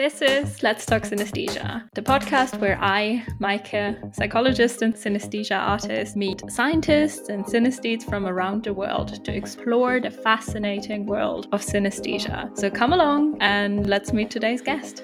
This is Let's Talk Synesthesia, the podcast where I, Maike, psychologist and synesthesia artist, meet scientists and synesthetes from around the world to explore the fascinating world of synesthesia. So come along and let's meet today's guest.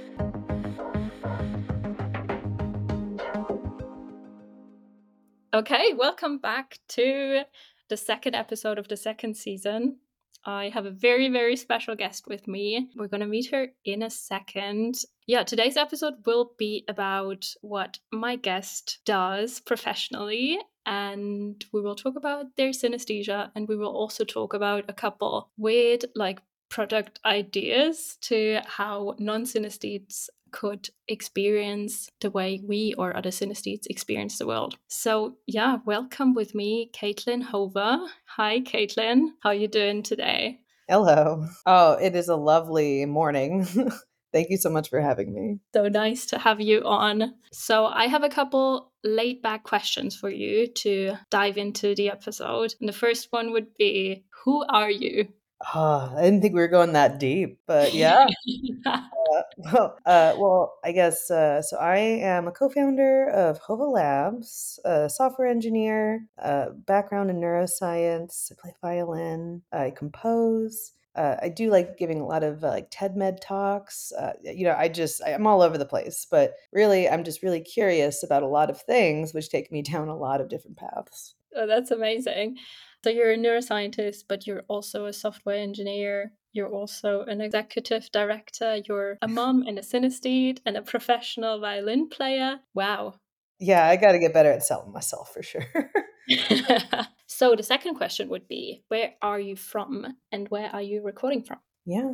Okay, welcome back to the second episode of the second season. I have a very, very special guest with me. We're going to meet her in a second. Yeah, today's episode will be about what my guest does professionally. And we will talk about their synesthesia and we will also talk about a couple weird, like, product ideas to how non synesthetes could experience the way we or other synesthetes experience the world. So yeah, welcome with me, Kaitlyn Hova. Hi, Kaitlyn. How are you doing today? Hello. Oh, it is a lovely morning. Thank you so much for having me. So nice to have you on. So, I have a couple laid back questions for you to dive into the episode. And the first one would be Who are you? Oh, I didn't think we were going that deep, but yeah. uh, well, uh, well, I guess uh, so. I am a co-founder of Hova Labs, a software engineer, uh, background in neuroscience. I play violin. I compose. Uh, I do like giving a lot of uh, like TED Med talks. Uh, you know, I just I'm all over the place, but really, I'm just really curious about a lot of things, which take me down a lot of different paths. Oh, that's amazing. So you're a neuroscientist, but you're also a software engineer. You're also an executive director. You're a mom and a synesthete and a professional violin player. Wow. Yeah, I got to get better at selling myself for sure. so the second question would be where are you from and where are you recording from? Yeah.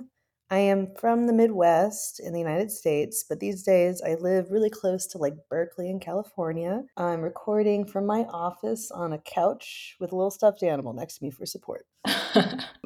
I am from the Midwest in the United States, but these days I live really close to like Berkeley in California. I'm recording from my office on a couch with a little stuffed animal next to me for support.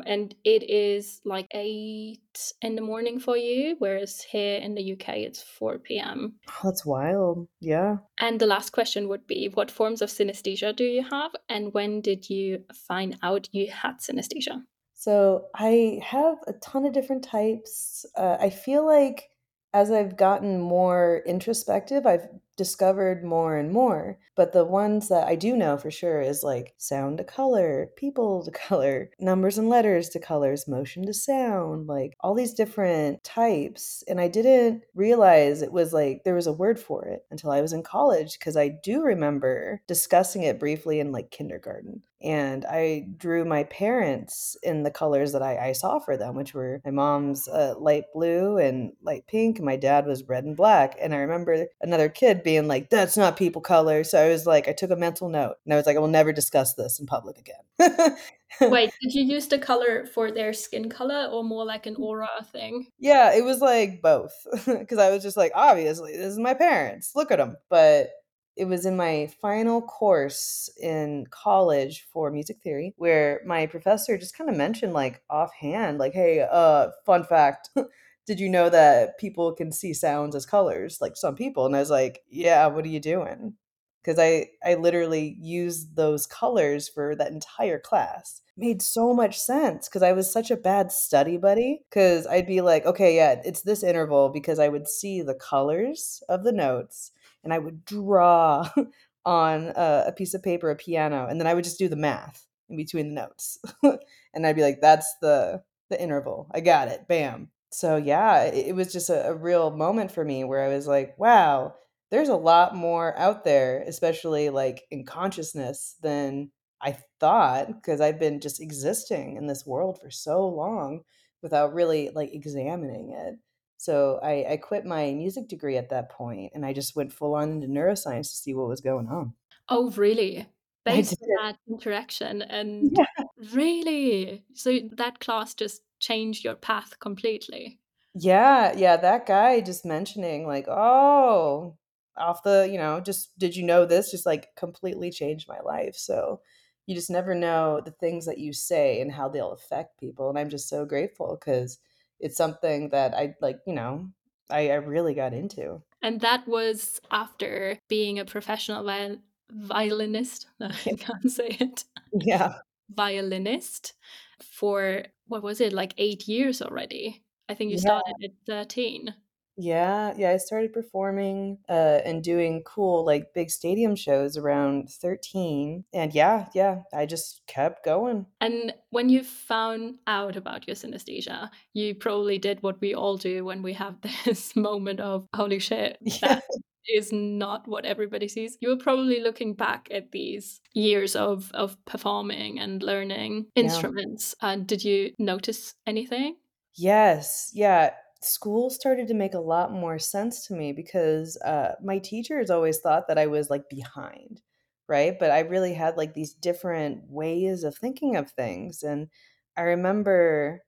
and it is like 8 in the morning for you, whereas here in the UK it's 4 p.m. Oh, that's wild. Yeah. And the last question would be what forms of synesthesia do you have, and when did you find out you had synesthesia? So I have a ton of different types. Uh, I feel like as I've gotten more introspective, I've discovered more and more. But the ones that I do know for sure is like sound to color, people to color, numbers and letters to colors, motion to sound, like all these different types. And I didn't realize it was like there was a word for it until I was in college because I do remember discussing it briefly in like kindergarten. And I drew my parents in the colors that I, I saw for them, which were my mom's uh, light blue and light pink, and my dad was red and black. And I remember another kid being like, that's not people color. So I was like, I took a mental note and I was like, I will never discuss this in public again. Wait, did you use the color for their skin color or more like an aura thing? Yeah, it was like both. Because I was just like, obviously, this is my parents. Look at them. But it was in my final course in college for music theory where my professor just kind of mentioned like offhand like hey uh fun fact did you know that people can see sounds as colors like some people? And i was like yeah what are you doing? Because i i literally used those colors for that entire class. Made so much sense because i was such a bad study buddy because i'd be like okay yeah it's this interval because i would see the colors of the notes and i would draw on a, a piece of paper a piano and then i would just do the math in between the notes. And i'd be like that's the the interval. I got it. Bam. So yeah, it, it was just a, a real moment for me where I was like, wow, there's a lot more out there, especially like in consciousness than I thought, because I've been just existing in this world for so long without really like examining it. So I, I quit my music degree at that point and I just went full on into neuroscience to see what was going on. Oh, really? Based on that interaction and Yeah. really? So that class just changed your path completely. Yeah, yeah, that guy just mentioning like, "Oh, off the, you know, just did you know this?" Just like completely changed my life. So you just never know the things that you say and how they'll affect people. And I'm just so grateful because it's something that I like, you know, I, I really got into. And that was after being a professional viol- violinist. No, I can't say it. Yeah. Violinist for what was it, like eight years already? I think you Yeah. started at 13. Yeah, yeah, I started performing, uh, and doing cool, like, big stadium shows around 13, and yeah, yeah, I just kept going. And when you found out about your synesthesia, you probably did what we all do when we have this moment of, "Holy shit, Yeah. that is not what everybody sees." You were probably looking back at these years of of performing and learning Yeah. instruments, and did you notice anything? Yes, yeah, school started to make a lot more sense to me because, uh, my teachers always thought that I was, like, behind, right? But I really had, like, these different ways of thinking of things, and I remember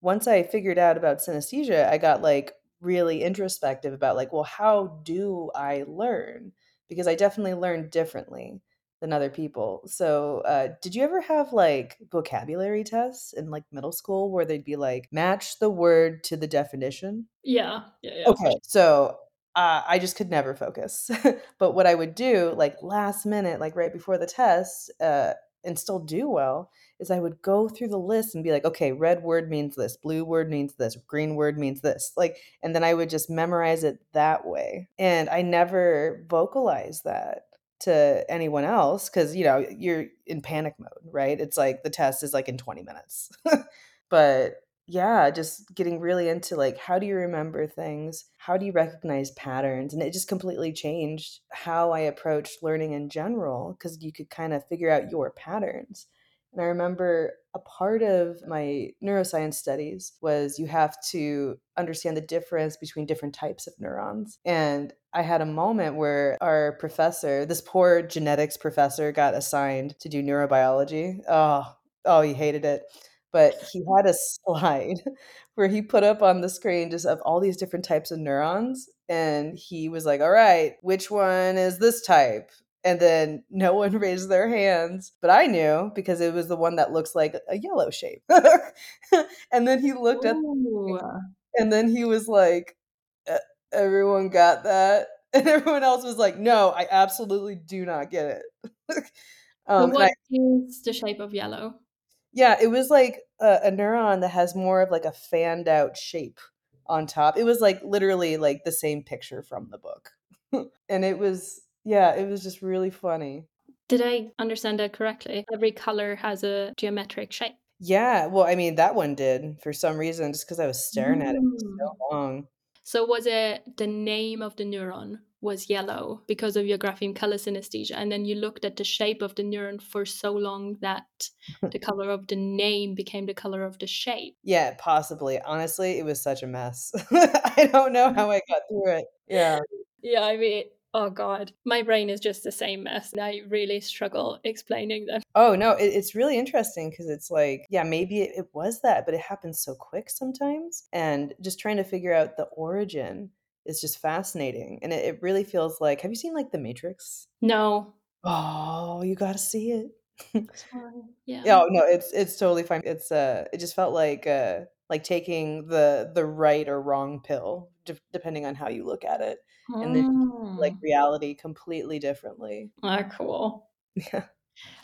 once I figured out about synesthesia, I got, like, really introspective about, like, well, how do I learn? Because I definitely learn differently than other people. So, uh, did you ever have, like, vocabulary tests in, like, middle school where they'd be like, "Match the word to the definition"? Yeah. Yeah, yeah, Okay, so, uh, I just could never focus. But what I would do, like, last minute, like, right before the test, uh, and still do well, is I would go through the list and be like, "Okay, red word means this, blue word means this, green word means this," like, and then I would just memorize it that way, and I never vocalized that to anyone else because you know, you're in panic mode, right? It's like the test is, like, in 20 minutes. But yeah, just getting really into, like, how do you remember things? How do you recognize patterns? And it just completely changed how I approached learning in general because you could kinda figure out your patterns. And I remember a part of my neuroscience studies was you have to understand the difference between different types of neurons. And I had a moment where our professor, this poor genetics professor, got assigned to do neurobiology. Oh, oh, he hated it. But he had a slide where he put up on the screen just of all these different types of neurons, and he was like, "Alright, which one is this type?" And then no one raised their hands, but I knew because it was the one that looks like a yellow shape. And then he looked at Ooh. and then he was like, "E everyone got that?" And everyone else was like, "No, I absolutely do not get it." Um, and I what is the shape of yellow? Yeah, it was like a a neuron that has more of like a fanned out shape on top. It was like literally like the same picture from the book. And it was yeah, it was just really funny. Did I understand that correctly? Every color has a geometric shape. Yeah, well, I mean, that one did for some reason just because I was staring at it for Mm. so long. So was it the name of the neuron was yellow because of your grapheme color synesthesia, and then you looked at the shape of the neuron for so long that the color of the name became the color of the shape? Yeah, possibly. Honestly, it was such a mess. I don't know how I got through it. Yeah. Yeah, I mean oh god, my brain is just the same mess, and I really struggle explaining them. Oh, no, it it's really interesting because it's like, yeah, maybe it it was that, but it happens so quick sometimes, and just trying to figure out the origin is just fascinating, and it it really feels like have you seen, like, The Matrix? No. Oh, you gotta see it. Sorry. Yeah, oh, no, it's it's totally fine. It's, uh it just felt like, uh like taking the the right or wrong pill, dep depending on how you look at it, and then like, Mm. reality completely differently. Ah, cool. Yeah.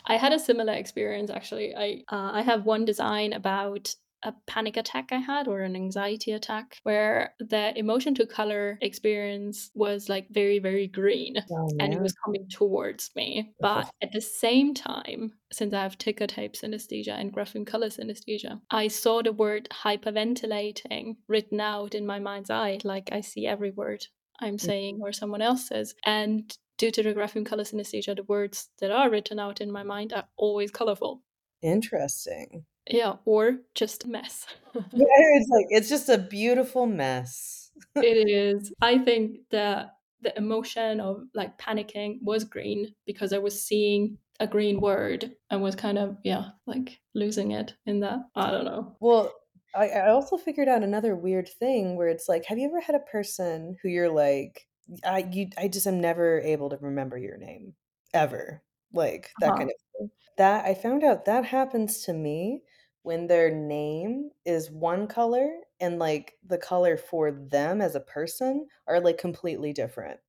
I had a similar experience actually. I uh, I have one design about a panic attack I had or an anxiety attack where the emotion to color experience was like very very green Oh, and it was coming towards me. But at the same time, since I have ticker tape synesthesia and grapheme color synesthesia, I saw the word hyperventilating written out in my mind's eye like I see every word I'm mm. saying or someone else says. And due to the grapheme color synesthesia, the words that are written out in my mind are always colorful. Interesting. Yeah, or just a mess. Yeah, it's like it's just a beautiful mess. it is. I think that the emotion of like panicking was green because I was seeing a green word and was kind of, yeah, like losing it in that. I don't know. Well, I I also figured out another weird thing where it's like, have you ever had a person who you're like, I you I just am never able to remember your name, ever, like, that Uh-huh. kind of thing. That I found out that happens to me when their name is one color and, like, the color for them as a person are, like, completely different,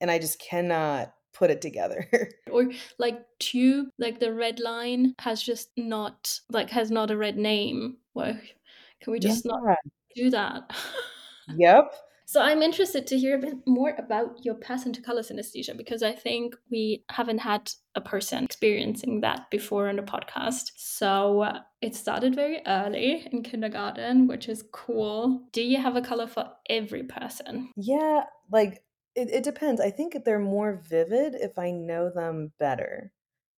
and I just cannot put it together. Or like tube, like the red line has just not like has not a red name. Well, can we Yeah. just not do that? Yep. So I'm interested to hear a bit more about your passion to color synesthesia because I think we haven't had a person experiencing that before on the podcast. So uh, it started very early in kindergarten, which is cool. Do you have a color for every person? Yeah, like it, it depends. I think they're more vivid if I know them better.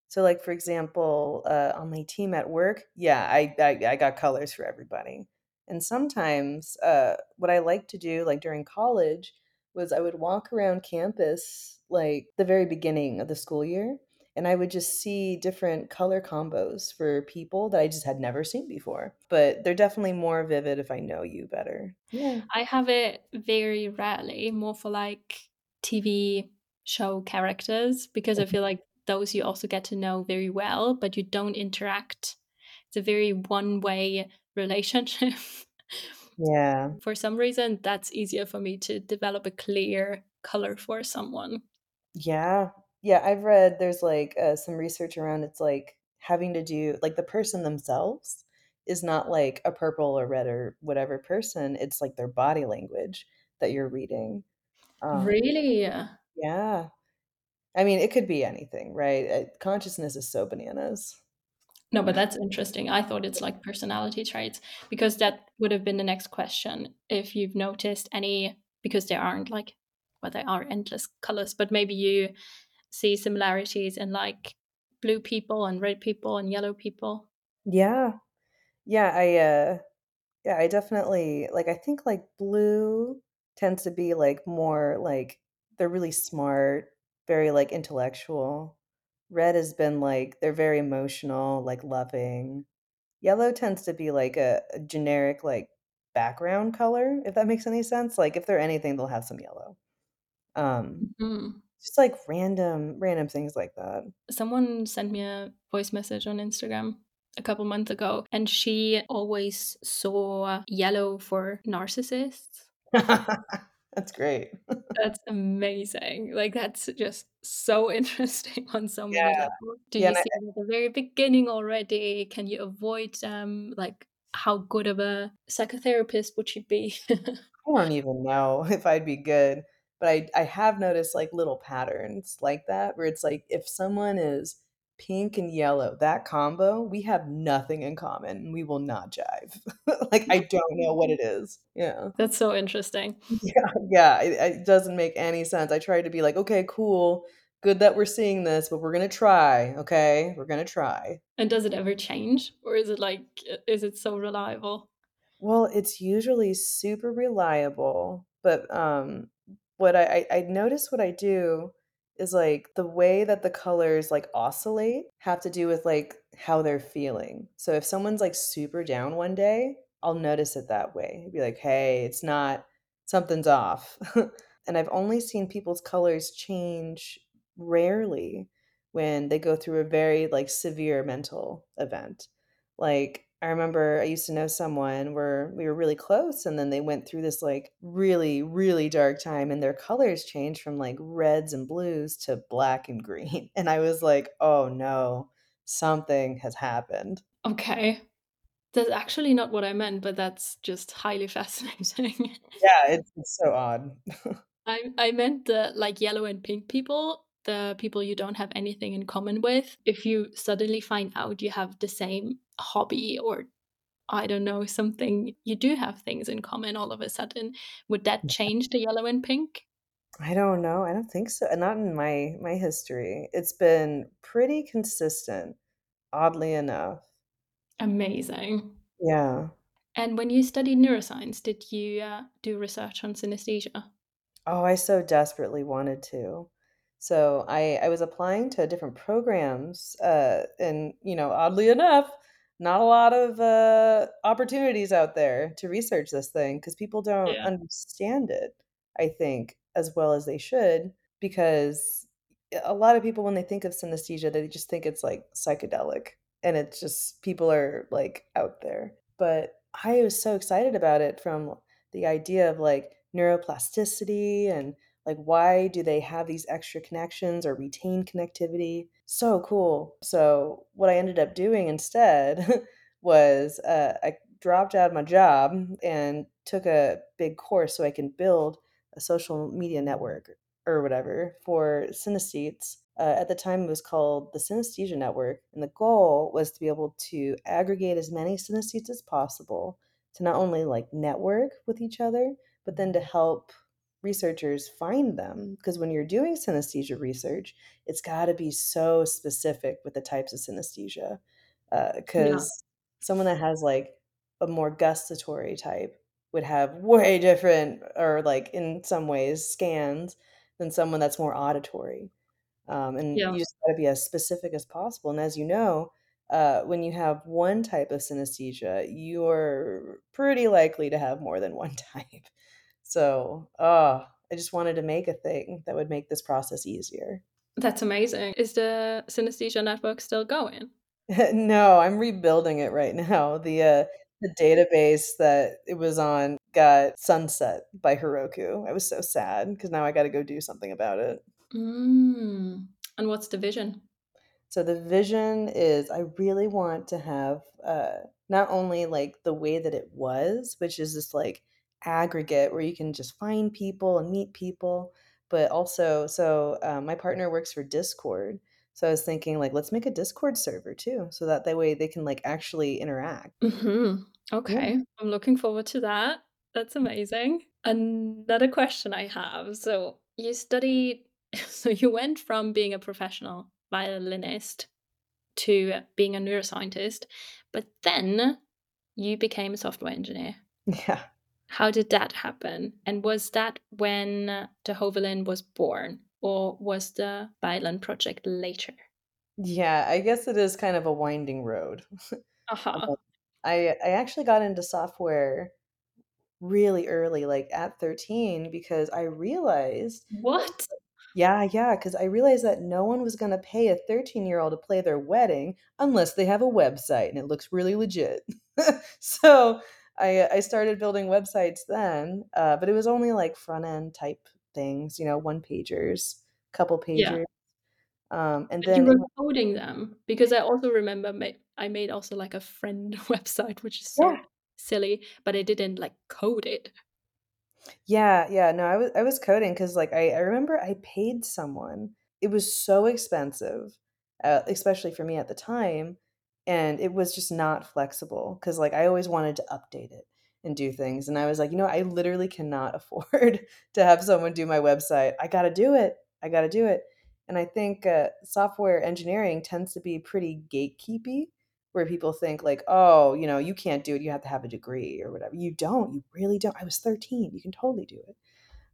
So, like for example, uh, on my team at work, yeah, I, I I got colors for everybody. And sometimes, uh, what I like to do, like during college, was I would walk around campus, like the very beginning of the school year, and I would just see different color combos for people that I just had never seen before. But they're definitely more vivid if I know you better. Yeah. I have it very rarely, more for like TV show characters because I feel like those you also get to know very well, but you don't interact. It's a very one way relationship. Yeah. for some reason, that's easier for me to develop a clear color for someone. Yeah. Yeah, I've read there's like uh, some research around it's like having to do like the person themselves is not like a purple or red or whatever person, it's like their body language that you're reading. Um, Really? yeah. I mean, it could be anything, right? Uh, consciousness is so bananas. No, but that's interesting. I thought it's like personality traits because that would have been the next question. If you've noticed any, because there aren't like, well, there are endless colors, but maybe you see similarities in like blue people and red people and yellow people. Yeah. Yeah, I uh yeah, I definitely like I think like blue tends to be like more like they're really smart, very like intellectual. Red has been like they're very emotional, like loving. Yellow tends to be like a, a generic like background color, if that makes any sense. Like if they're anything, they'll have some yellow. Um Mhm. just like random random things like that. Someone sent me a voice message on Instagram a couple months ago, and she always saw yellow for narcissists. That's great. That's amazing. Like, that's just so interesting on so many Yeah. levels. Do Yeah, you and I see it at the very beginning already? Can you avoid them? Like, how good of a psychotherapist would you be? I don't even know if I'd be good, but I I have noticed, like, little patterns like that where it's like, if someone is pink and yellow, that combo, we have nothing in common, we will not jive. Like, I don't know what it is. Yeah. That's so interesting. Yeah, yeah, it it doesn't make any sense. I tried to be like, "Okay, cool. Good that we're seeing this, but we're gonna try, okay? We're gonna try." And does it ever change? Or is it like, is it so reliable? Well, it's usually super reliable, but, um, what I I I notice what I do is, like, the way that the colors, like, oscillate have to do with, like, how they're feeling. So if someone's, like, super down one day, I'll notice it that way. Be like, "Hey, it's not something's off." And I've only seen people's colors change rarely when they go through a very, like, severe mental event. Like, I remember I used to know someone where we were really close, and then they went through this, like, really, really dark time, and their colors changed from, like, reds and blues to black and green, and I was like, "Oh, no. Something has happened." Okay. That's actually not what I meant, but that's just highly fascinating. Yeah, it's it's so odd. I I meant the, like, yellow and pink people, the people you don't have anything in common with. If you suddenly find out you have the same hobby or, I don't know, something you do have things in common all of a sudden, would that change the yellow and pink? I don't know, I don't think so not in my my history. It's been pretty consistent, oddly enough. Amazing. Yeah. And when you studied neuroscience, did you, uh, do research on synesthesia? Oh, I so desperately wanted to. So I I was applying to different programs, uh, and, you know, oddly enough, not a lot of, uh, opportunities out there to research this thing because people don't Yeah. understand it, I think, as well as they should, because a lot of people, when they think of synesthesia, they just think it's, like, psychedelic, and it's just people are, like, out there. But I was so excited about it from the idea of, like, neuroplasticity and like why do they have these extra connections or retain connectivity so cool so what i ended up doing instead was uh, i dropped out of my job and took a big course so I can build a social media network or whatever for synesthetes. Uh, at the time, it was called the Synesthesia Network, and the goal was to be able to aggregate as many synesthetes as possible to not only like network with each other, but then to help researchers find them. Because when you're doing synesthesia research, it's got to be so specific with the types of synesthesia. Because Yeah. someone that has like a more gustatory type would have way different, or like in some ways, scans than someone that's more auditory. Um, and Yeah. you just got to be as specific as possible. And as you know, uh, when you have one type of synesthesia, you're pretty likely to have more than one type. So, oh, I just wanted to make a thing that would make this process easier. That's amazing. Is the Synesthesia network still going? no, I'm rebuilding it right now. The uh, the database that it was on got sunset by Heroku. I was so sad because now I got to go do something about it. Mm. And what's the vision? So the vision is I really want to have uh, not only like the way that it was, which is this like aggregate where you can just find people and meet people, but also so um, my partner works for Discord. So I was thinking like let's make a Discord server too, so that that way they can like actually interact. hmm Yeah. Okay. I'm looking forward to that. That's amazing. Another question I have. So you studied, so you went from being a professional violinist to being a neuroscientist, but then you became a software engineer. Yeah. How did that happen? And was that when the Hovalin was born, or was the violin project later? Yeah, I guess it is kind of a winding road. Aha. Um, I I actually got into software really early, like at 13, because I realized What? Yeah, yeah, because I realized that no one was gonna pay a thirteen-year-old to play their wedding unless they have a website and it looks really legit. So, I I started building websites then, uh, but it was only, like, front-end type things, you know, one-pagers, couple Yeah. um, and But you were coding them? Because I also remember ma I made also, like, a friend website, which is so Yeah. silly, but I didn't, like, code it. Yeah, yeah, no, I was I was coding because, like, I I remember I paid someone. It was so expensive, uh, especially for me at the time, and it was just not flexible because, like, I always wanted to update it and do things, and I was like, "You know, I literally cannot afford to have someone do my website. I gotta do it. I gotta do it." And I think, uh, software engineering tends to be pretty gatekeepy, where people think like, "Oh, you know, you can't do it, you have to have a degree or whatever." You don't, you really don't. I was 13, you can totally do it.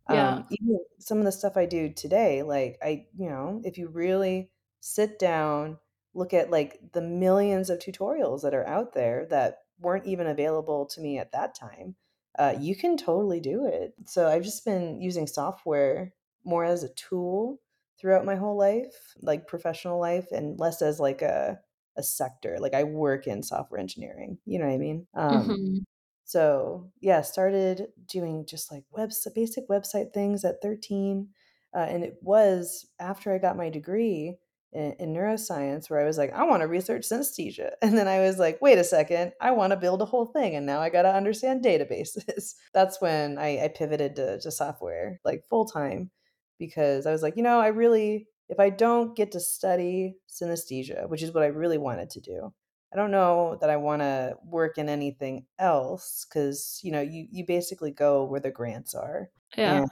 Yeah. Um, even some of the stuff I do today, like I you know, if you really sit down, look at like the millions of tutorials that are out there that weren't even available to me at that time, uh, you can totally do it. So I've just been using software more as a tool throughout my whole life, like professional life, and less as like a a sector. Like I work in software engineering, you know what I mean? Um, Mhm. so, yeah, started doing just like webs basic website things at 13, uh, and it was after I got my degree in, in neuroscience where I was like, I want to research synesthesia, and then I was like, wait a second, I want to build a whole thing, and now I got to understand databases. That's when I, I pivoted to, to software like full time because I was like, you know, I really, if I don't get to study synesthesia, which is what I really wanted to do, I don't know that I wanna work in anything else because you know, you you basically go where the grants are, Yeah. and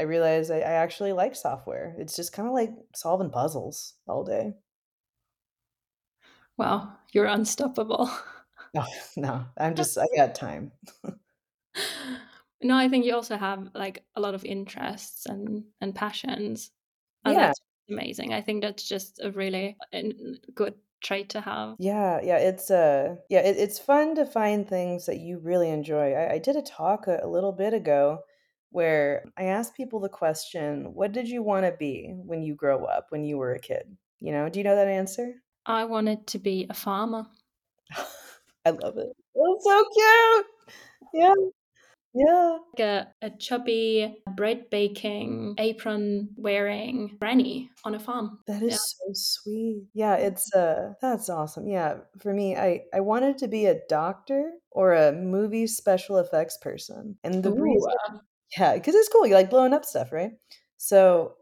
I realized I I actually like software. It's just kinda like solving puzzles all day. Wow, you're unstoppable. No, no, I'm just I got time. No, I think you also have, like, a lot of interests and and passions, and Yeah, that's amazing. I think that's just a really good trait to have. yeah, yeah, it's, uh yeah, it it's fun to find things that you really enjoy. I I did a talk a a little bit ago where I asked people the question, "What did you wanna be when you grow up, when you were a kid?" You know, do you know that answer? I wanted to be a farmer. I love it. That's so cute. Yeah, Yeah. Like a, a chubby, bread baking, apron wearing granny on a farm. That is Yeah. so sweet. Yeah, it's, uh that's awesome. Yeah, for me, I I wanted to be a doctor or a movie special effects person, and the Ooh. reason Yeah, because it's cool, you like blowing up stuff, right? So,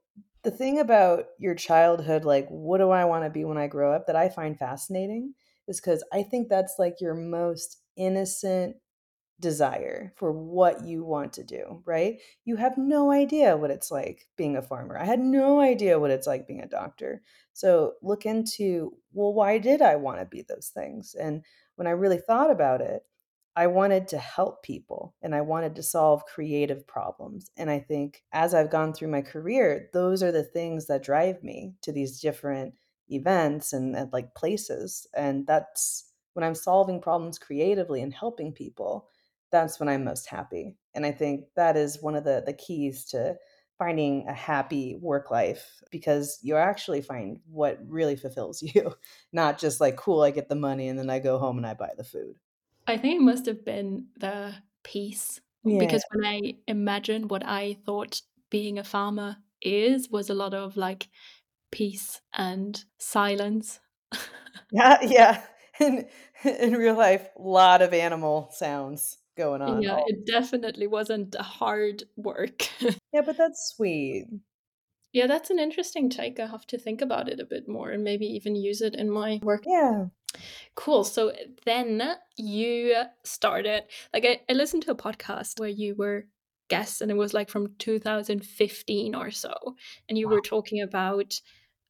the thing about your childhood, like, what do I wanna be when I grow up, that I find fascinating is because I think that's, like, your most innocent desire for what you want to do, right? You have no idea what it's like being a farmer. I had no idea what it's like being a doctor. So look into, well, why did I want to be those things? And when I really thought about it, I wanted to help people and I wanted to solve creative problems. And I think as I've gone through my career, those are the things that drive me to these different events and, and like places. And that's when I'm solving problems creatively and helping people that's when I'm most happy. And I think that is one of the the keys to finding a happy work life because you actually find what really fulfills you, not just like, cool, I get the money and then I go home and I buy the food. I think it must have been the peace Yeah. because when I imagine what I thought being a farmer is, was a lot of like peace and silence. Yeah, yeah. In in real life, a lot of animal sounds going on. Yeah, it definitely wasn't hard work. yeah, but that's sweet. Yeah, that's an interesting take. I have to think about it a bit more and maybe even use it in my work. Yeah. Cool. So then you started, like, I, I listened to a podcast where you were guests, and it was like from 2015 or so. And you Wow. were talking about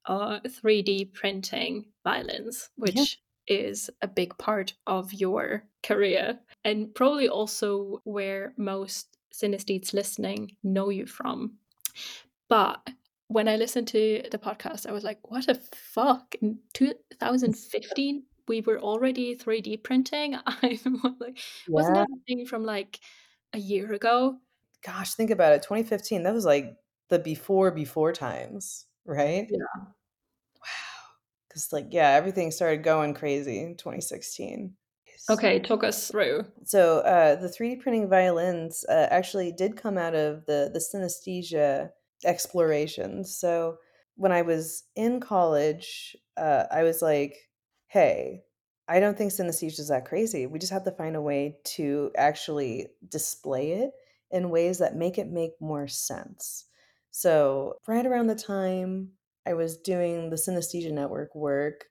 uh, 3D printing violins, Yeah. which is a big part of your career, and probably also where most synesthetes listening know you from. But when I listened to the podcast, I was like, what the fuck? In 2015, we were already 3D printing. I was like, wasn't Yeah. that a thing from like a year ago? Gosh, think about it. 2015, that was like the before before times, right? Yeah. Wow. Because, like, yeah, everything started going crazy in 2016. Okay, talk us through. So, uh, the 3D printing violins uh, actually did come out of the the synesthesia explorations. So, when I was in college, uh, I was like, "Hey, I don't think synesthesia is that crazy. We just have to find a way to actually display it in ways that make it make more sense." So, right around the time I was doing the synesthesia network work,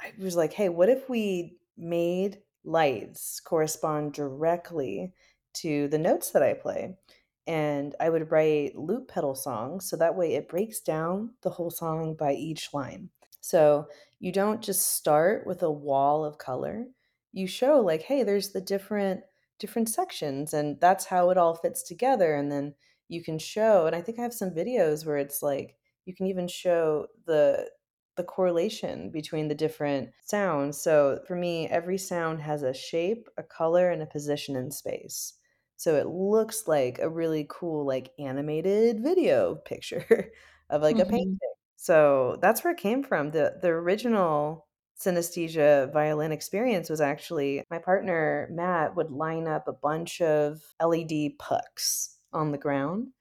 I was like, "Hey, what if we made lights correspond directly to the notes that I play?" And I would write loop pedal songs so that way it breaks down the whole song by each line. So you don't just start with a wall of color. You show like, hey, there's the different different sections and that's how it all fits together and then you can show and I think I have some videos where it's like you can even show the the correlation between the different sounds. So for me, every sound has a shape, a color, and a position in space. So it looks like a really cool, like animated video picture of like a painting. Mhm. So that's where it came from. The the original synesthesia violin experience was actually my partner Matt would line up a bunch of LED pucks on the ground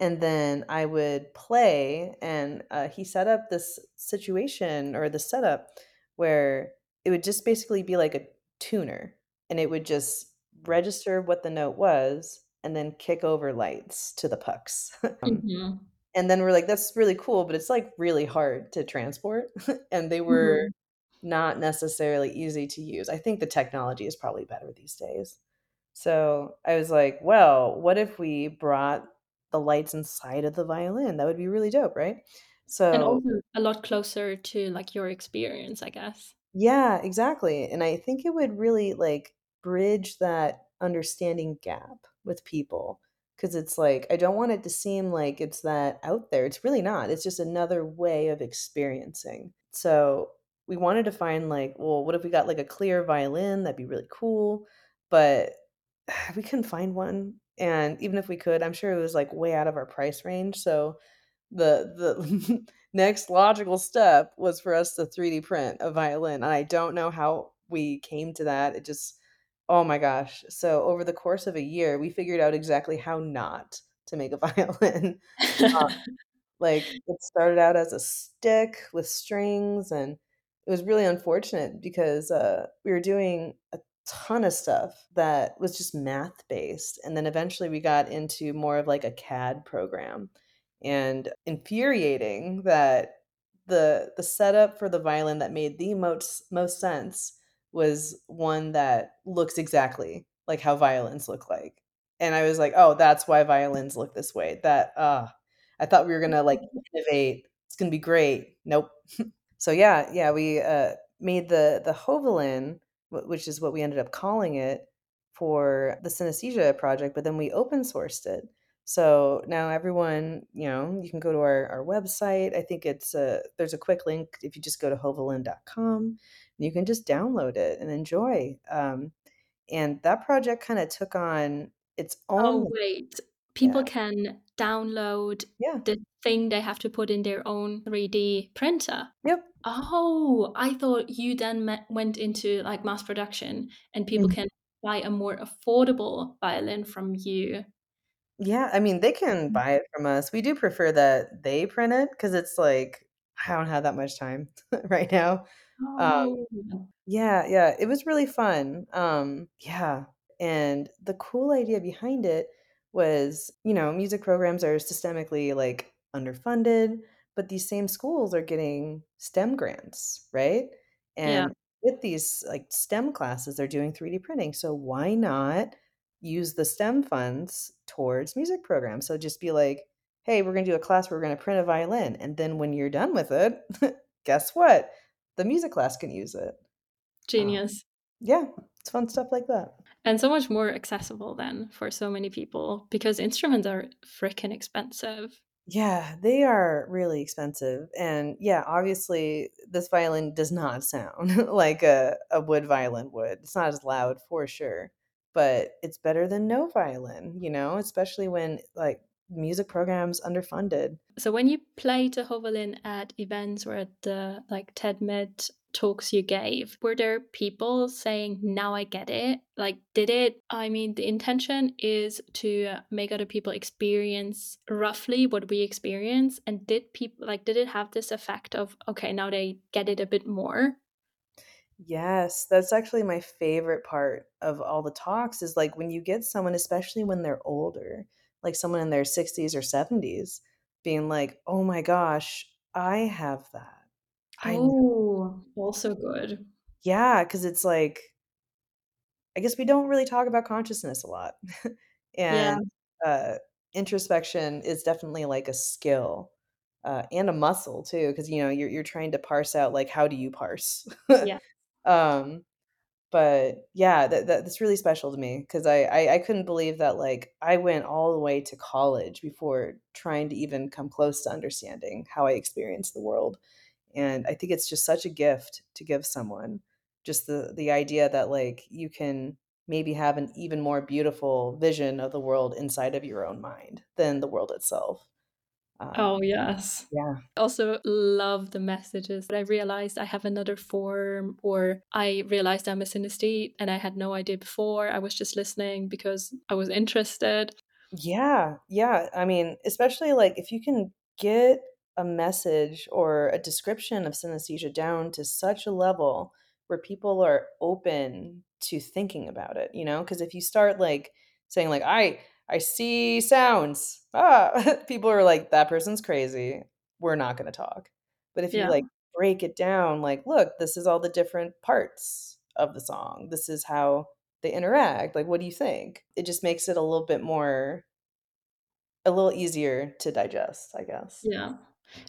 and then I would play, and, uh, he set up this situation or the setup where it would just basically be like a tuner, and it would just register what the note was and then kick over lights to the pucks. Mhm. and then we're like, "That's really cool, but it's, like, really hard to transport," and they were Mhm. not necessarily easy to use. I think the technology is probably better these days. So I was like, well, what if we brought the lights inside of the violin? That would be really dope, right? And So also a lot closer to like your experience, I guess. yeah, exactly. And I think it would really like bridge that understanding gap with people because it's like, I don't want it to seem like it's that out there. It's really not. It's just another way of experiencing. So we wanted to find like, well, what if we got like a clear violin? That'd be really cool. But we couldn't find one. And even if we could, I'm sure it was like way out of our price range. So the the next logical step was for us to 3D print a violin. And I don't know how we came to that. It just Oh my gosh. So over the course of a year, we figured out exactly how not to make a violin. Uh, like, it started out as a stick with strings, and it was really unfortunate because, uh, we were doing a ton of stuff that was just math-based, and then eventually we got into more of, like, a CAD program, and infuriating that the the setup for the violin that made the most most sense was one that looks exactly like how violins look like. And I was like, "Oh, that's why violins look this way." That, uh I thought we were gonna, like, innovate. It's gonna be great. Nope. So, yeah, yeah, we, uh, made the the Hovalin, which is what we ended up calling it, for the synesthesia project, but then we open sourced it. So now everyone, you know, you can go to our our website. I think it's a there's a quick link if you just go to hovalin.com, and you can just download it and enjoy. Um, and that project kinda took on its own. Oh, own wait. Yeah. People can download Yeah. the thing they have to put in their own 3D printer? Yep. Oh, I thought you then me went into, like, mass production and people Mhm. can buy a more affordable violin from you. Yeah, I mean, they can Mm. buy it from us. We do prefer that they print it because it's like I don't have that much time right now. Um Oh. Yeah, yeah, it was really fun. Um, yeah, and the cool idea behind it was, you know, music programs are systemically, like, underfunded, but these same schools are getting STEM grants, right? Yeah. And with these, like, STEM classes, they're doing 3D printing, so why not use the STEM funds towards music programs? So just be like, "Hey, we're gonna do a class where we're gonna print a violin," and then when you're done with it, guess what? The music class can use it. Um, Genius. yeah, it's fun stuff like that. And so much more accessible then for so many people because instruments are fricking expensive. Yeah, they are really expensive, and, yeah, obviously, this violin does not sound like a a wood violin would. It's not as loud for sure, but it's better than no violin, you know, especially when, like, music program's underfunded. So when you play the Hovalin at events or at the, like, TEDMED talks you gave, were there people saying, "Now I get it?" Like, did it I mean, the intention is to make other people experience roughly what we experience, and did people, like, did it have this effect of, "Okay, now they get it a bit more?" Yes, that's actually my favorite part of all the talks is, like, when you get someone, especially when they're older, like someone in their 60s or 70s, being like, "Oh my gosh, I have that. I know" Oh, also good. Yeah, because it's like I guess we don't really talk about consciousness a lot, Yeah. and, uh, introspection is definitely, like, a skill, uh, and a muscle too, because you know, you're you're trying to parse out, like, how do you parse? Yeah. Um, but, yeah, that that that's really special to me 'cause I I I couldn't believe that, like, I went all the way to college before trying to even come close to understanding how I experience the world, and I think it's just such a gift to give someone, just the the idea that, like, you can maybe have an even more beautiful vision of the world inside of your own mind than the world itself. Um, Oh, yes. yeah. Also love the messages But I realized I have another form, or I realized I'm a synesthete and I had no idea before, I was just listening because I was interested. Yeah, yeah, I mean, especially, like, if you can get a message or a description of synesthesia down to such a level where people are open to thinking about it, you know? Because if you start, like, saying, like, "I I see sounds, ah," people are like, "That person's crazy, we're not gonna talk." But if you, like, break it down, like, "Look, this is all the different parts of the song, this is how they interact, like, what do you think?" It just makes it a little bit more a little easier to digest, I guess. Yeah,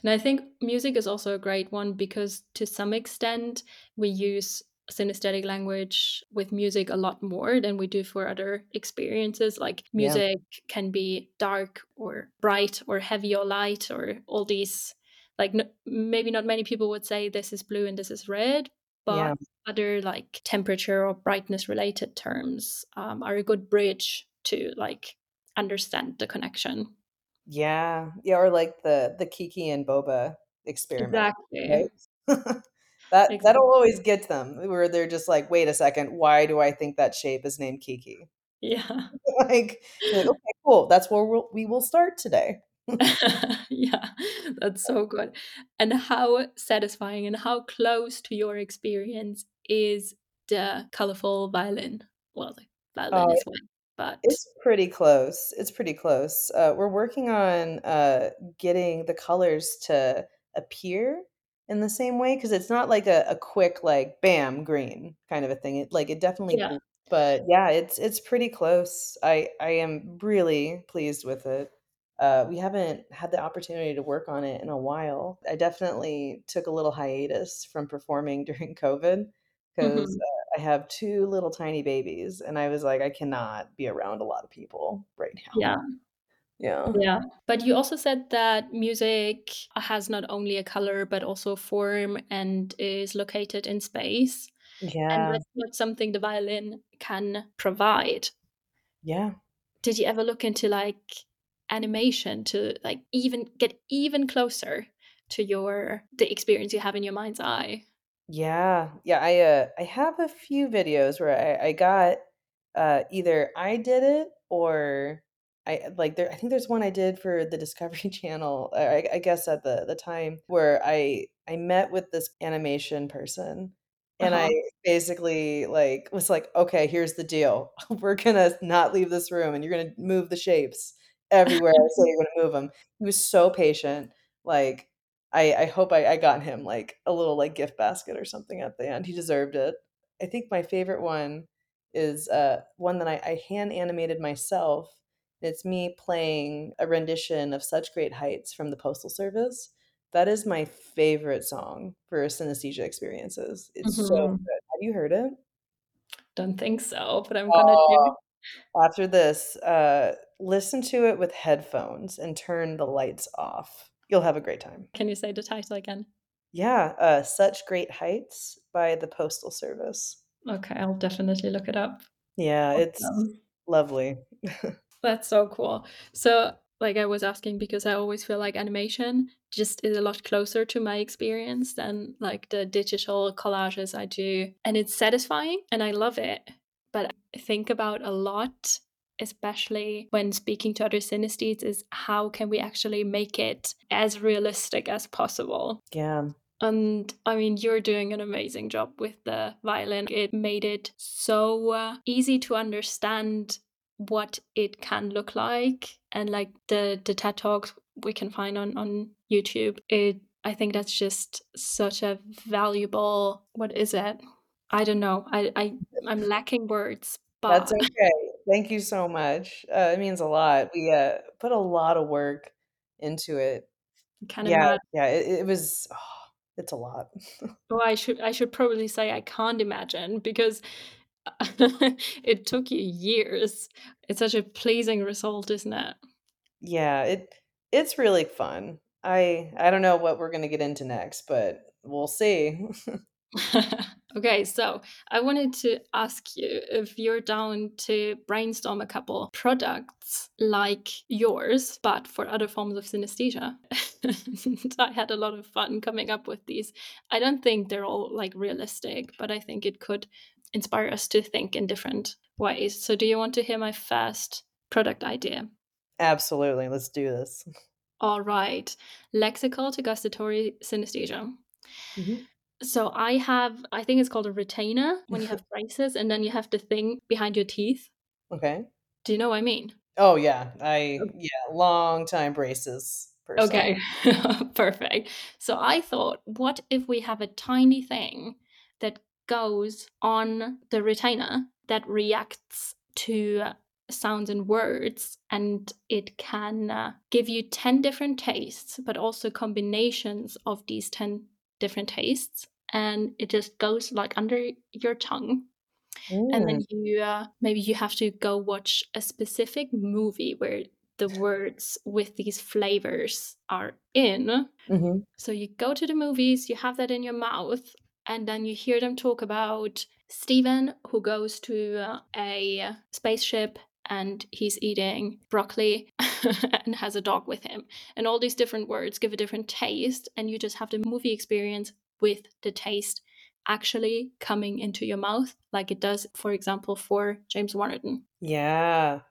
and I think music is also a great one because to some extent, we use synesthetic language with music a lot more than we do for other experiences, like, Yeah. music can be dark or bright or heavy or light or all these like, maybe not many people would say this is blue and this is red, but Yeah. other, like, temperature or brightness related terms, um, are a good bridge to, like, understand the connection. Yeah, yeah, or like the the Kiki and Bouba experiment, Exactly. right? That exactly. that'll always get them where they're just like, "Wait a second, why do I think that shape is named Kiki?" Yeah. Like, like, "Okay, cool. That's where we'll we will start today." Yeah, that's so good. And how satisfying and how close to your experience is the colorful violin? Well, the violin Oh, is one, but it's pretty close. It's pretty close. Uh, we're working on, uh, getting the colors to appear in the same way because it's not like a a quick, like, bam, green kind of a thing. It like, it definitely yeah. But yeah, it's it's pretty close. I I am really pleased with it. Uh, we haven't had the opportunity to work on it in a while. I definitely took a little hiatus from performing during COVID because Mhm. uh, I have 2 little tiny babies, and I was like, "I cannot be around a lot of people right now." Yeah. Yeah. Yeah. But you also said that music has not only a color, but also form and is located in space. Yeah. And that's not something the violin can provide. Yeah. Did you ever look into like animation to like even get even closer to your the experience you have in your mind's eye? Yeah, yeah, I, uh, I have a few videos where I I got, uh, either I did it or I like, there I think there's one I did for the Discovery Channel, uh, I I guess at the the time, where I I met with this animation person, and I Uh-huh. basically, like, was like, "Okay, here's the deal. We're gonna not leave this room, and you're gonna move the shapes everywhere I say you're gonna move them." He was so patient, like, I I hope I I got him, like, a little, like, gift basket or something at the end, he deserved it. I think my favorite one is, uh, one that I I hand animated myself. It's me playing a rendition of "Such Great Heights" from the Postal Service. That is my favorite song for synesthesia experiences. It's so Mhm. good. Have you heard it? Don't think so, but I'm gonna Oh, do after this, uh, listen to it with headphones and turn the lights off. You'll have a great time. Can you say the title again? Yeah, uh, Such Great Heights by the Postal Service. Okay, I'll definitely look it up. Yeah, it's lovely. That's so cool. So, like I was asking because I always feel like animation just is a lot closer to my experience than like the digital collages I do. And it's satisfying and I love it. But I think about a lot, especially when speaking to other synesthetes, is how can we actually make it as realistic as possible? Yeah. And I mean, you're doing an amazing job with the violin. It made it so uh, easy to understand what it can look like and like the the TED Talks we can find on on YouTube. It I think that's just such a valuable what is it? I don't know. I I I'm lacking words, but That's okay. Thank you so much. Uh, it means a lot. We, uh, put a lot of work into it. Kind can't Yeah, imagine. yeah, it it was it's a lot. Oh, I should I should probably say I can't imagine because it took you years. It's such a pleasing result, isn't it? Yeah, it it's really fun. I I don't know what we're gonna get into next, but we'll see. Okay, so I wanted to ask you if you're down to brainstorm a couple products like yours, but for other forms of synesthesia. I had a lot of fun coming up with these. I don't think they're all like realistic, but I think it could inspire us to think in different ways. So, do you want to hear my first product idea? Absolutely, let's do this. All right, lexical to gustatory synesthesia. Mhm. So I have I think it's called a retainer when you have braces and then you have the thing behind your teeth. Okay. Do you know what I mean? Oh, yeah. I, yeah, long time braces person. okay. Perfect. So I thought, what if we have a tiny thing that goes on the retainer that reacts to sounds and words, and it can, uh, give you 10 different tastes, but also combinations of these 10 different tastes, and it just goes, like, under your tongue, and then you uh, maybe you have to go watch a specific movie where the words with these flavors are in. mhm, So you go to the movies, you have that in your mouth, and then you hear them talk about Stephen, who goes to uh, a spaceship and he's eating broccoli and has a dog with him. And all these different words give a different taste, and you just have the movie experience with the taste actually coming into your mouth, like it does, for example, for James Wannerton. Yeah.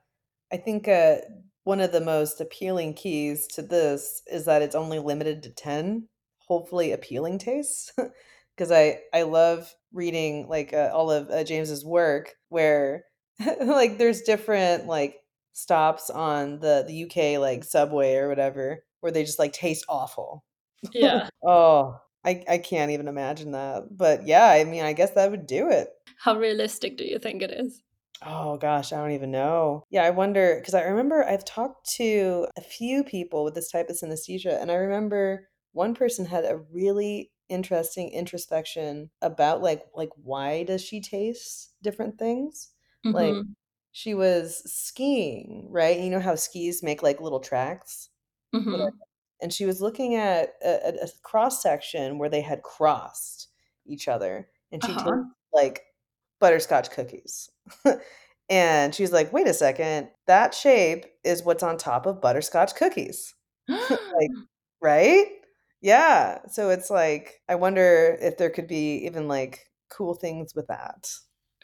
I think uh, one of the most appealing keys to this is that it's only limited to 10 hopefully appealing tastes because I I love reading like uh, all of uh, James's work where like there's different like stops on the the UK like subway or whatever where they just like taste awful. Yeah. Oh, I I can't even imagine that. But yeah, I mean, I guess that would do it. How realistic do you think it is? Oh gosh, I don't even know. Yeah, I wonder because I remember I've talked to a few people with this type of synesthesia, and I remember one person had a really interesting introspection about like like why does she taste different things? Like Mm-hmm. she was skiing, right? You know how skis make like little tracks? Mm-hmm. And she was looking at a, a, cross section where they had crossed each other, and she tasted Uh-huh. like butterscotch cookies. and she's like, "Wait a second, that shape is what's on top of butterscotch cookies." Like, right? Yeah. So it's like, I wonder if there could be even like cool things with that.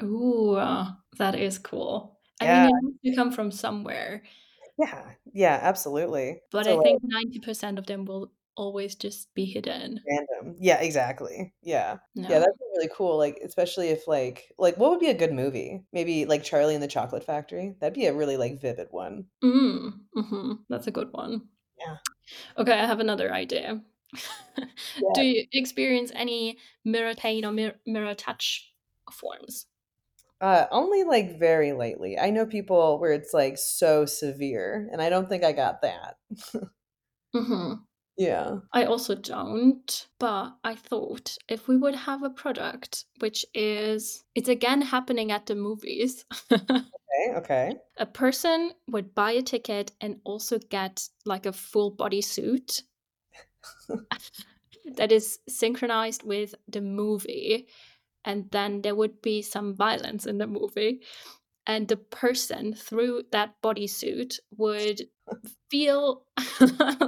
Ooh, uh, that is cool. I mean, Yeah. it has to come from somewhere, Yeah. Yeah, absolutely. but So I like think 90% of them will always just be hidden. random. Yeah, exactly. Yeah. Yeah, No. that'd be really cool. Like, especially if like like what would be a good movie? Maybe like Charlie and the Chocolate Factory. That'd be a really like vivid one. Mm, hmm That's a good one. Yeah. Okay, I have another idea. Do you experience any mirror pain or mir- mirror touch forms? Uh, only like very lately. I know people where it's like so severe, and I don't think I got that. hmm Yeah. I also don't, but I thought if we would have a product which is, it's again happening at the movies. Okay. Okay. a person would buy a ticket and also get like a full body suit that is synchronized with the movie and then there would be some violence in the movie and the person through that bodysuit would feel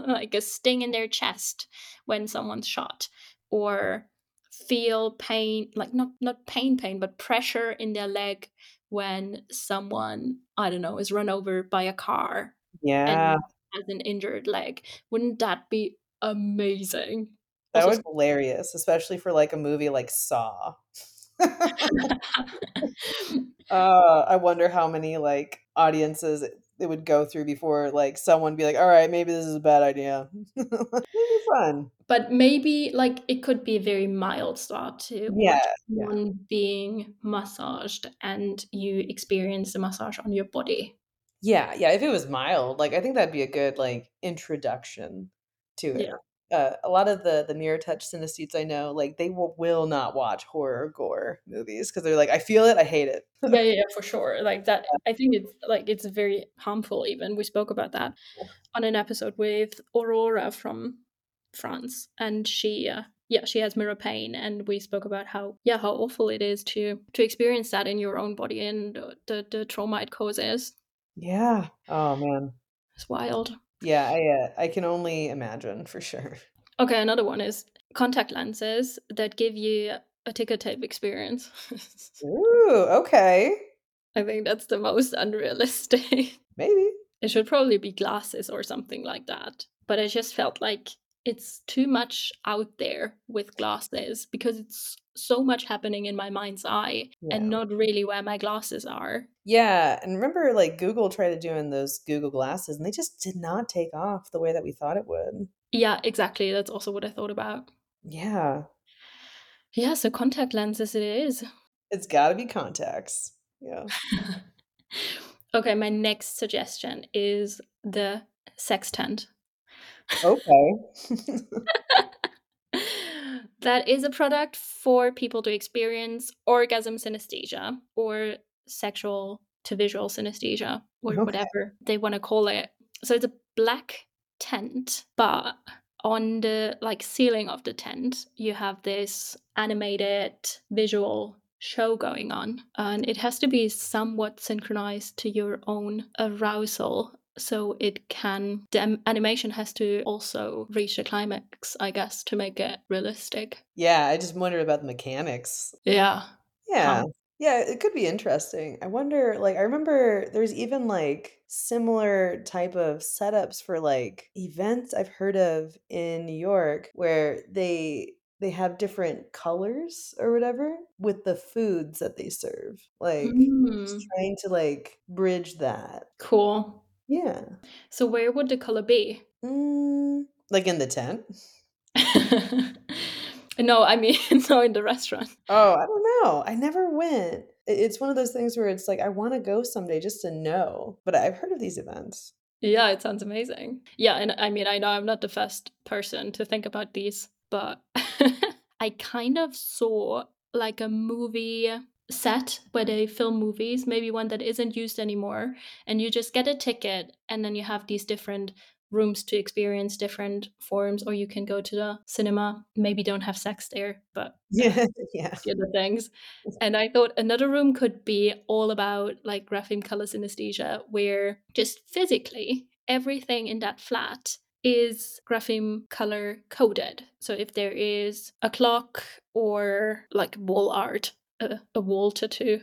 like a sting in their chest when someone's shot or feel pain like not not pain pain but pressure in their leg when someone i don't know is run over by a car Yeah. and has an injured leg wouldn't that be amazing That was hilarious, especially for like a movie like Saw. Uh, I wonder how many like audiences it, it would go through before like someone be like, "All right, maybe this is a bad idea." maybe fun. but maybe like it could be a very mild start to Yeah, one yeah, being massaged and you experience the massage on your body yeah, yeah. If it was mild, like I think that'd be a good like introduction to it. yeah Uh, a lot of the the mirror touch synesthetes I know, like they will, will not watch horror gore movies because they're like, "I feel it, I hate it." yeah yeah yeah, for sure like that i think it's like it's very harmful even we spoke about that on an episode with aurora from france and she uh, yeah she has mirror pain and we spoke about how yeah how awful it is to to experience that in your own body and the the trauma it causes Yeah. Oh man. it's wild Yeah, I uh, I can only imagine for sure. okay another one is contact lenses that give you a ticker tape experience Ooh, okay. i think that's the most unrealistic Maybe. It should probably be glasses or something like that. But I just felt like it's too much out there with glasses because it's so much happening in my mind's eye Yeah. and not really where my glasses are. Yeah, and remember like Google tried to doing those Google glasses and they just did not take off the way that we thought it would. Yeah, exactly. That's also what I thought about. Yeah. Yeah, so contact lenses it is. It's got to be contacts. Yeah. okay, my next suggestion is the sextant. Okay. that is a product for people to experience orgasm synesthesia or sexual to visual synesthesia or Okay. whatever they want to call it. So it's a black tent, but on the like ceiling of the tent, you have this animated visual show going on and it has to be somewhat synchronized to your own arousal so it can the animation has to also reach a climax i guess to make it realistic Yeah, I just wonder about the mechanics. yeah Yeah. Yeah, it could be interesting. I wonder, like, I remember there's even like similar type of setups for like events I've heard of in New York where they they have different colors or whatever with the foods that they serve. Like, Mm, trying to like bridge that. cool Yeah. so where would the color be Mm, like in the tent? no i mean no in the restaurant Oh, I don't know. I never went. It's one of those things where it's like I want to go someday just to know. But I've heard of these events. Yeah, it sounds amazing. Yeah, and I mean, I know I'm not the first person to think about these, but I kind of saw like a movie set where they film movies, maybe one that isn't used anymore, and you just get a ticket and then you have these different rooms to experience different forms, or you can go to the cinema. Maybe don't have sex there, but Yeah, yeah. the other things. And I thought another room could be all about like grapheme color synesthesia, where just physically everything in that flat is grapheme color coded. So if there is a clock or like wall art, a, a wall tattoo,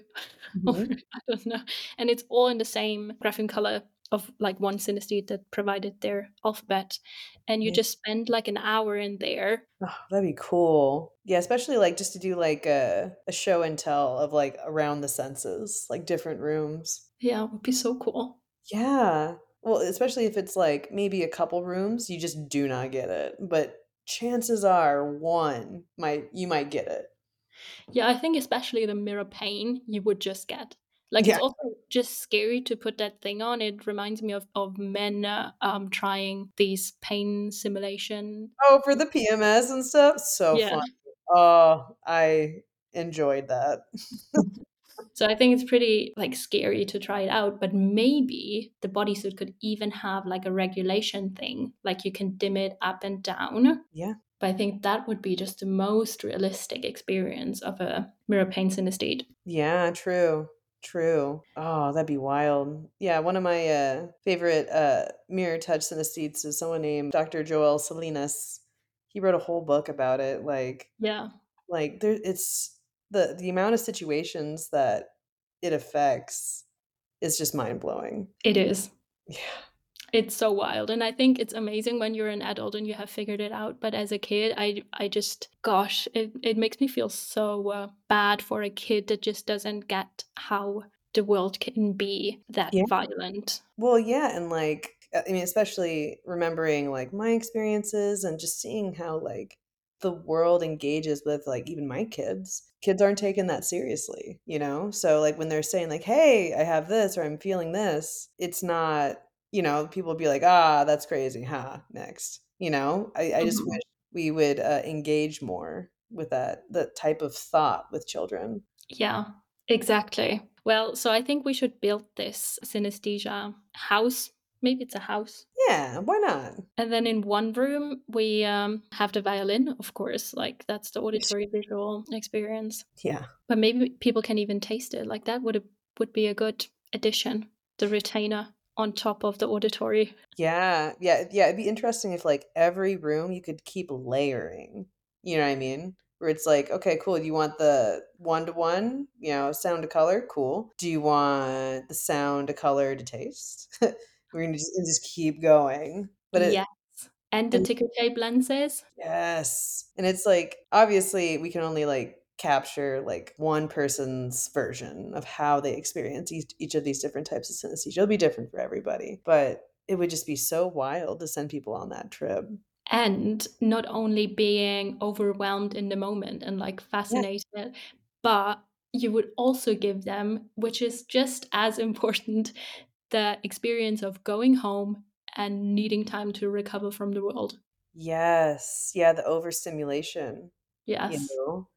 Mhm. I don't know, and it's all in the same grapheme color of like one synesthete that provided their alphabet and you Yeah. just spend like an hour in there Oh, that'd be cool. Yeah, especially like just to do like a, a show and tell of like around the senses, like different rooms. yeah it would be so cool Yeah. Well, especially if it's like maybe a couple rooms, you just do not get it. But chances are one might you might get it. Yeah, I think especially the mirror pain you would just get. Like it's also just scary to put that thing on. It reminds me of of men uh, um trying these pain simulation. Oh, for the PMS and stuff? So Yeah. fun. Oh, I enjoyed that. So I think it's pretty like scary to try it out, but maybe the bodysuit could even have like a regulation thing, like you can dim it up and down. Yeah. But I think that would be just the most realistic experience of a mirror pain synesthete. Yeah, true. True. Oh, that'd be wild. Yeah, one of my uh, favorite uh, mirror touch synesthetes is someone named Dr. Joel Salinas. He wrote a whole book about it. Like, Yeah, like there, it's the the amount of situations that it affects is just mind blowing. it is. Yeah. It's so wild, and I think it's amazing when you're an adult and you have figured it out. But as a kid, I I just gosh, it it makes me feel so uh, bad for a kid that just doesn't get how the world can be that Yeah. violent. Well, yeah, and like uh, I mean, especially remembering like my experiences and just seeing how like the world engages with like even my kids. Kids aren't taking that seriously, you know? So like when they're saying like, "Hey, I have this," or "I'm feeling this," it's not, you know, people be like, "Ah, that's crazy, huh?" Next. You know? I I just Mhm. wish we would uh, engage more with that that type of thought with children. Yeah, exactly. Well, so I think we should build this synesthesia house. Maybe it's a house. Yeah, why not? And then in one room, we um, have the violin, of course, like that's the auditory visual experience. Yeah. But maybe people can even taste it. Like that would would be a good addition. The retainer on top of the auditory. Yeah, yeah, yeah, it'd be interesting if, like, every room you could keep layering, you know what I mean? Where it's like, "Okay, cool, Do you want the one-to-one, you know, sound to color? Cool. Do you want the sound to color to taste?" We're gonna just just keep going. But it Yes. And the ticker tape lenses. yes, and it's like, obviously, we can only, like, capture, like, one person's version of how they experience each each of these different types of synesthesia. It'll be different for everybody, but it would just be so wild to send people on that trip. And not only being overwhelmed in the moment and like Yeah. fascinated, but you would also give them, which is just as important, the experience of going home and needing time to recover from the world. Yes. Yeah, the overstimulation, you Yes. know?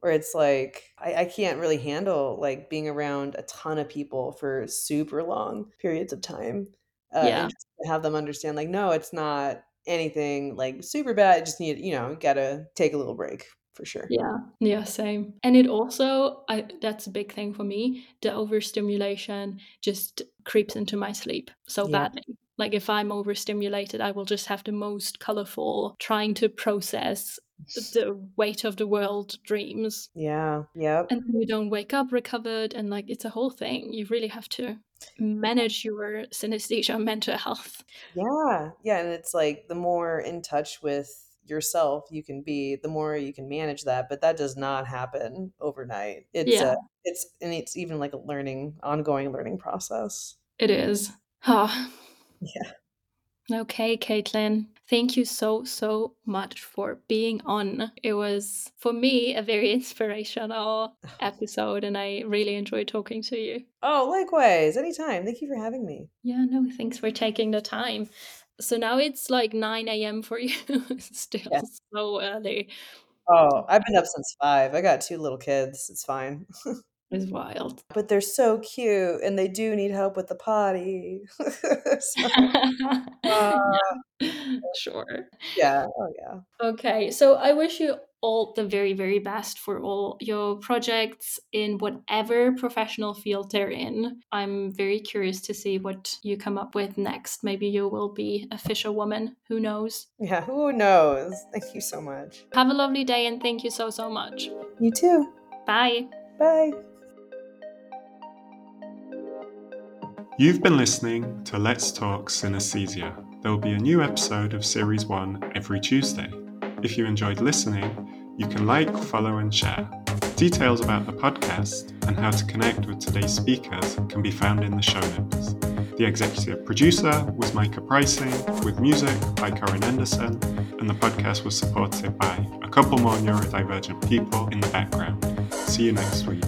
Where it's like, I I can't really handle, like, being around a ton of people for super long periods of time, uh, Yeah. and just to have them understand, like, no, it's not anything, like, super bad, I just need you know, gotta take a little break, for sure. Yeah. Yeah, same. And it also I that's a big thing for me. The overstimulation just creeps into my sleep so Yeah. badly. Like if I'm overstimulated, I will just have the most colorful, trying to process the weight of the world dreams. Yeah. Yep. And you don't wake up recovered. And like it's a whole thing. You really have to manage your synesthesia mental health. Yeah. Yeah. And it's like the more in touch with yourself you can be, the more you can manage that. But that does not happen overnight. It's Yeah. a, it's and it's even like a learning, ongoing learning process. It is. Ah. Yeah. Okay, Kaitlyn. Thank you so, so much for being on. It was, for me, a very inspirational episode, and I really enjoyed talking to you. Oh, likewise. Anytime. Thank you for having me. Yeah, no, thanks for taking the time. So now it's like 9 a.m. for you. Still Yeah. so early. Oh, I've been up since five. I got two little kids. It's fine. It's wild. but they're so cute and they do need help with the potty. So, uh, sure. yeah. Oh, yeah. Okay, so I wish you all the very, very best for all your projects in whatever professional field they're in. I'm very curious to see what you come up with next. Maybe you will be a fisherwoman. Who knows? Yeah. Who knows? Thank you so much. Have a lovely day and thank you so, so much. You too. Bye. Bye. You've been listening to Let's Talk Synesthesia. There will be a new episode of Series 1 every Tuesday. If you enjoyed listening, you can like, follow, and share. Details about the podcast and how to connect with today's speakers can be found in the show notes. The executive producer was Maike Preissing, with music by Corin Anderson, and the podcast was supported by a couple more neurodivergent people in the background. See you next week.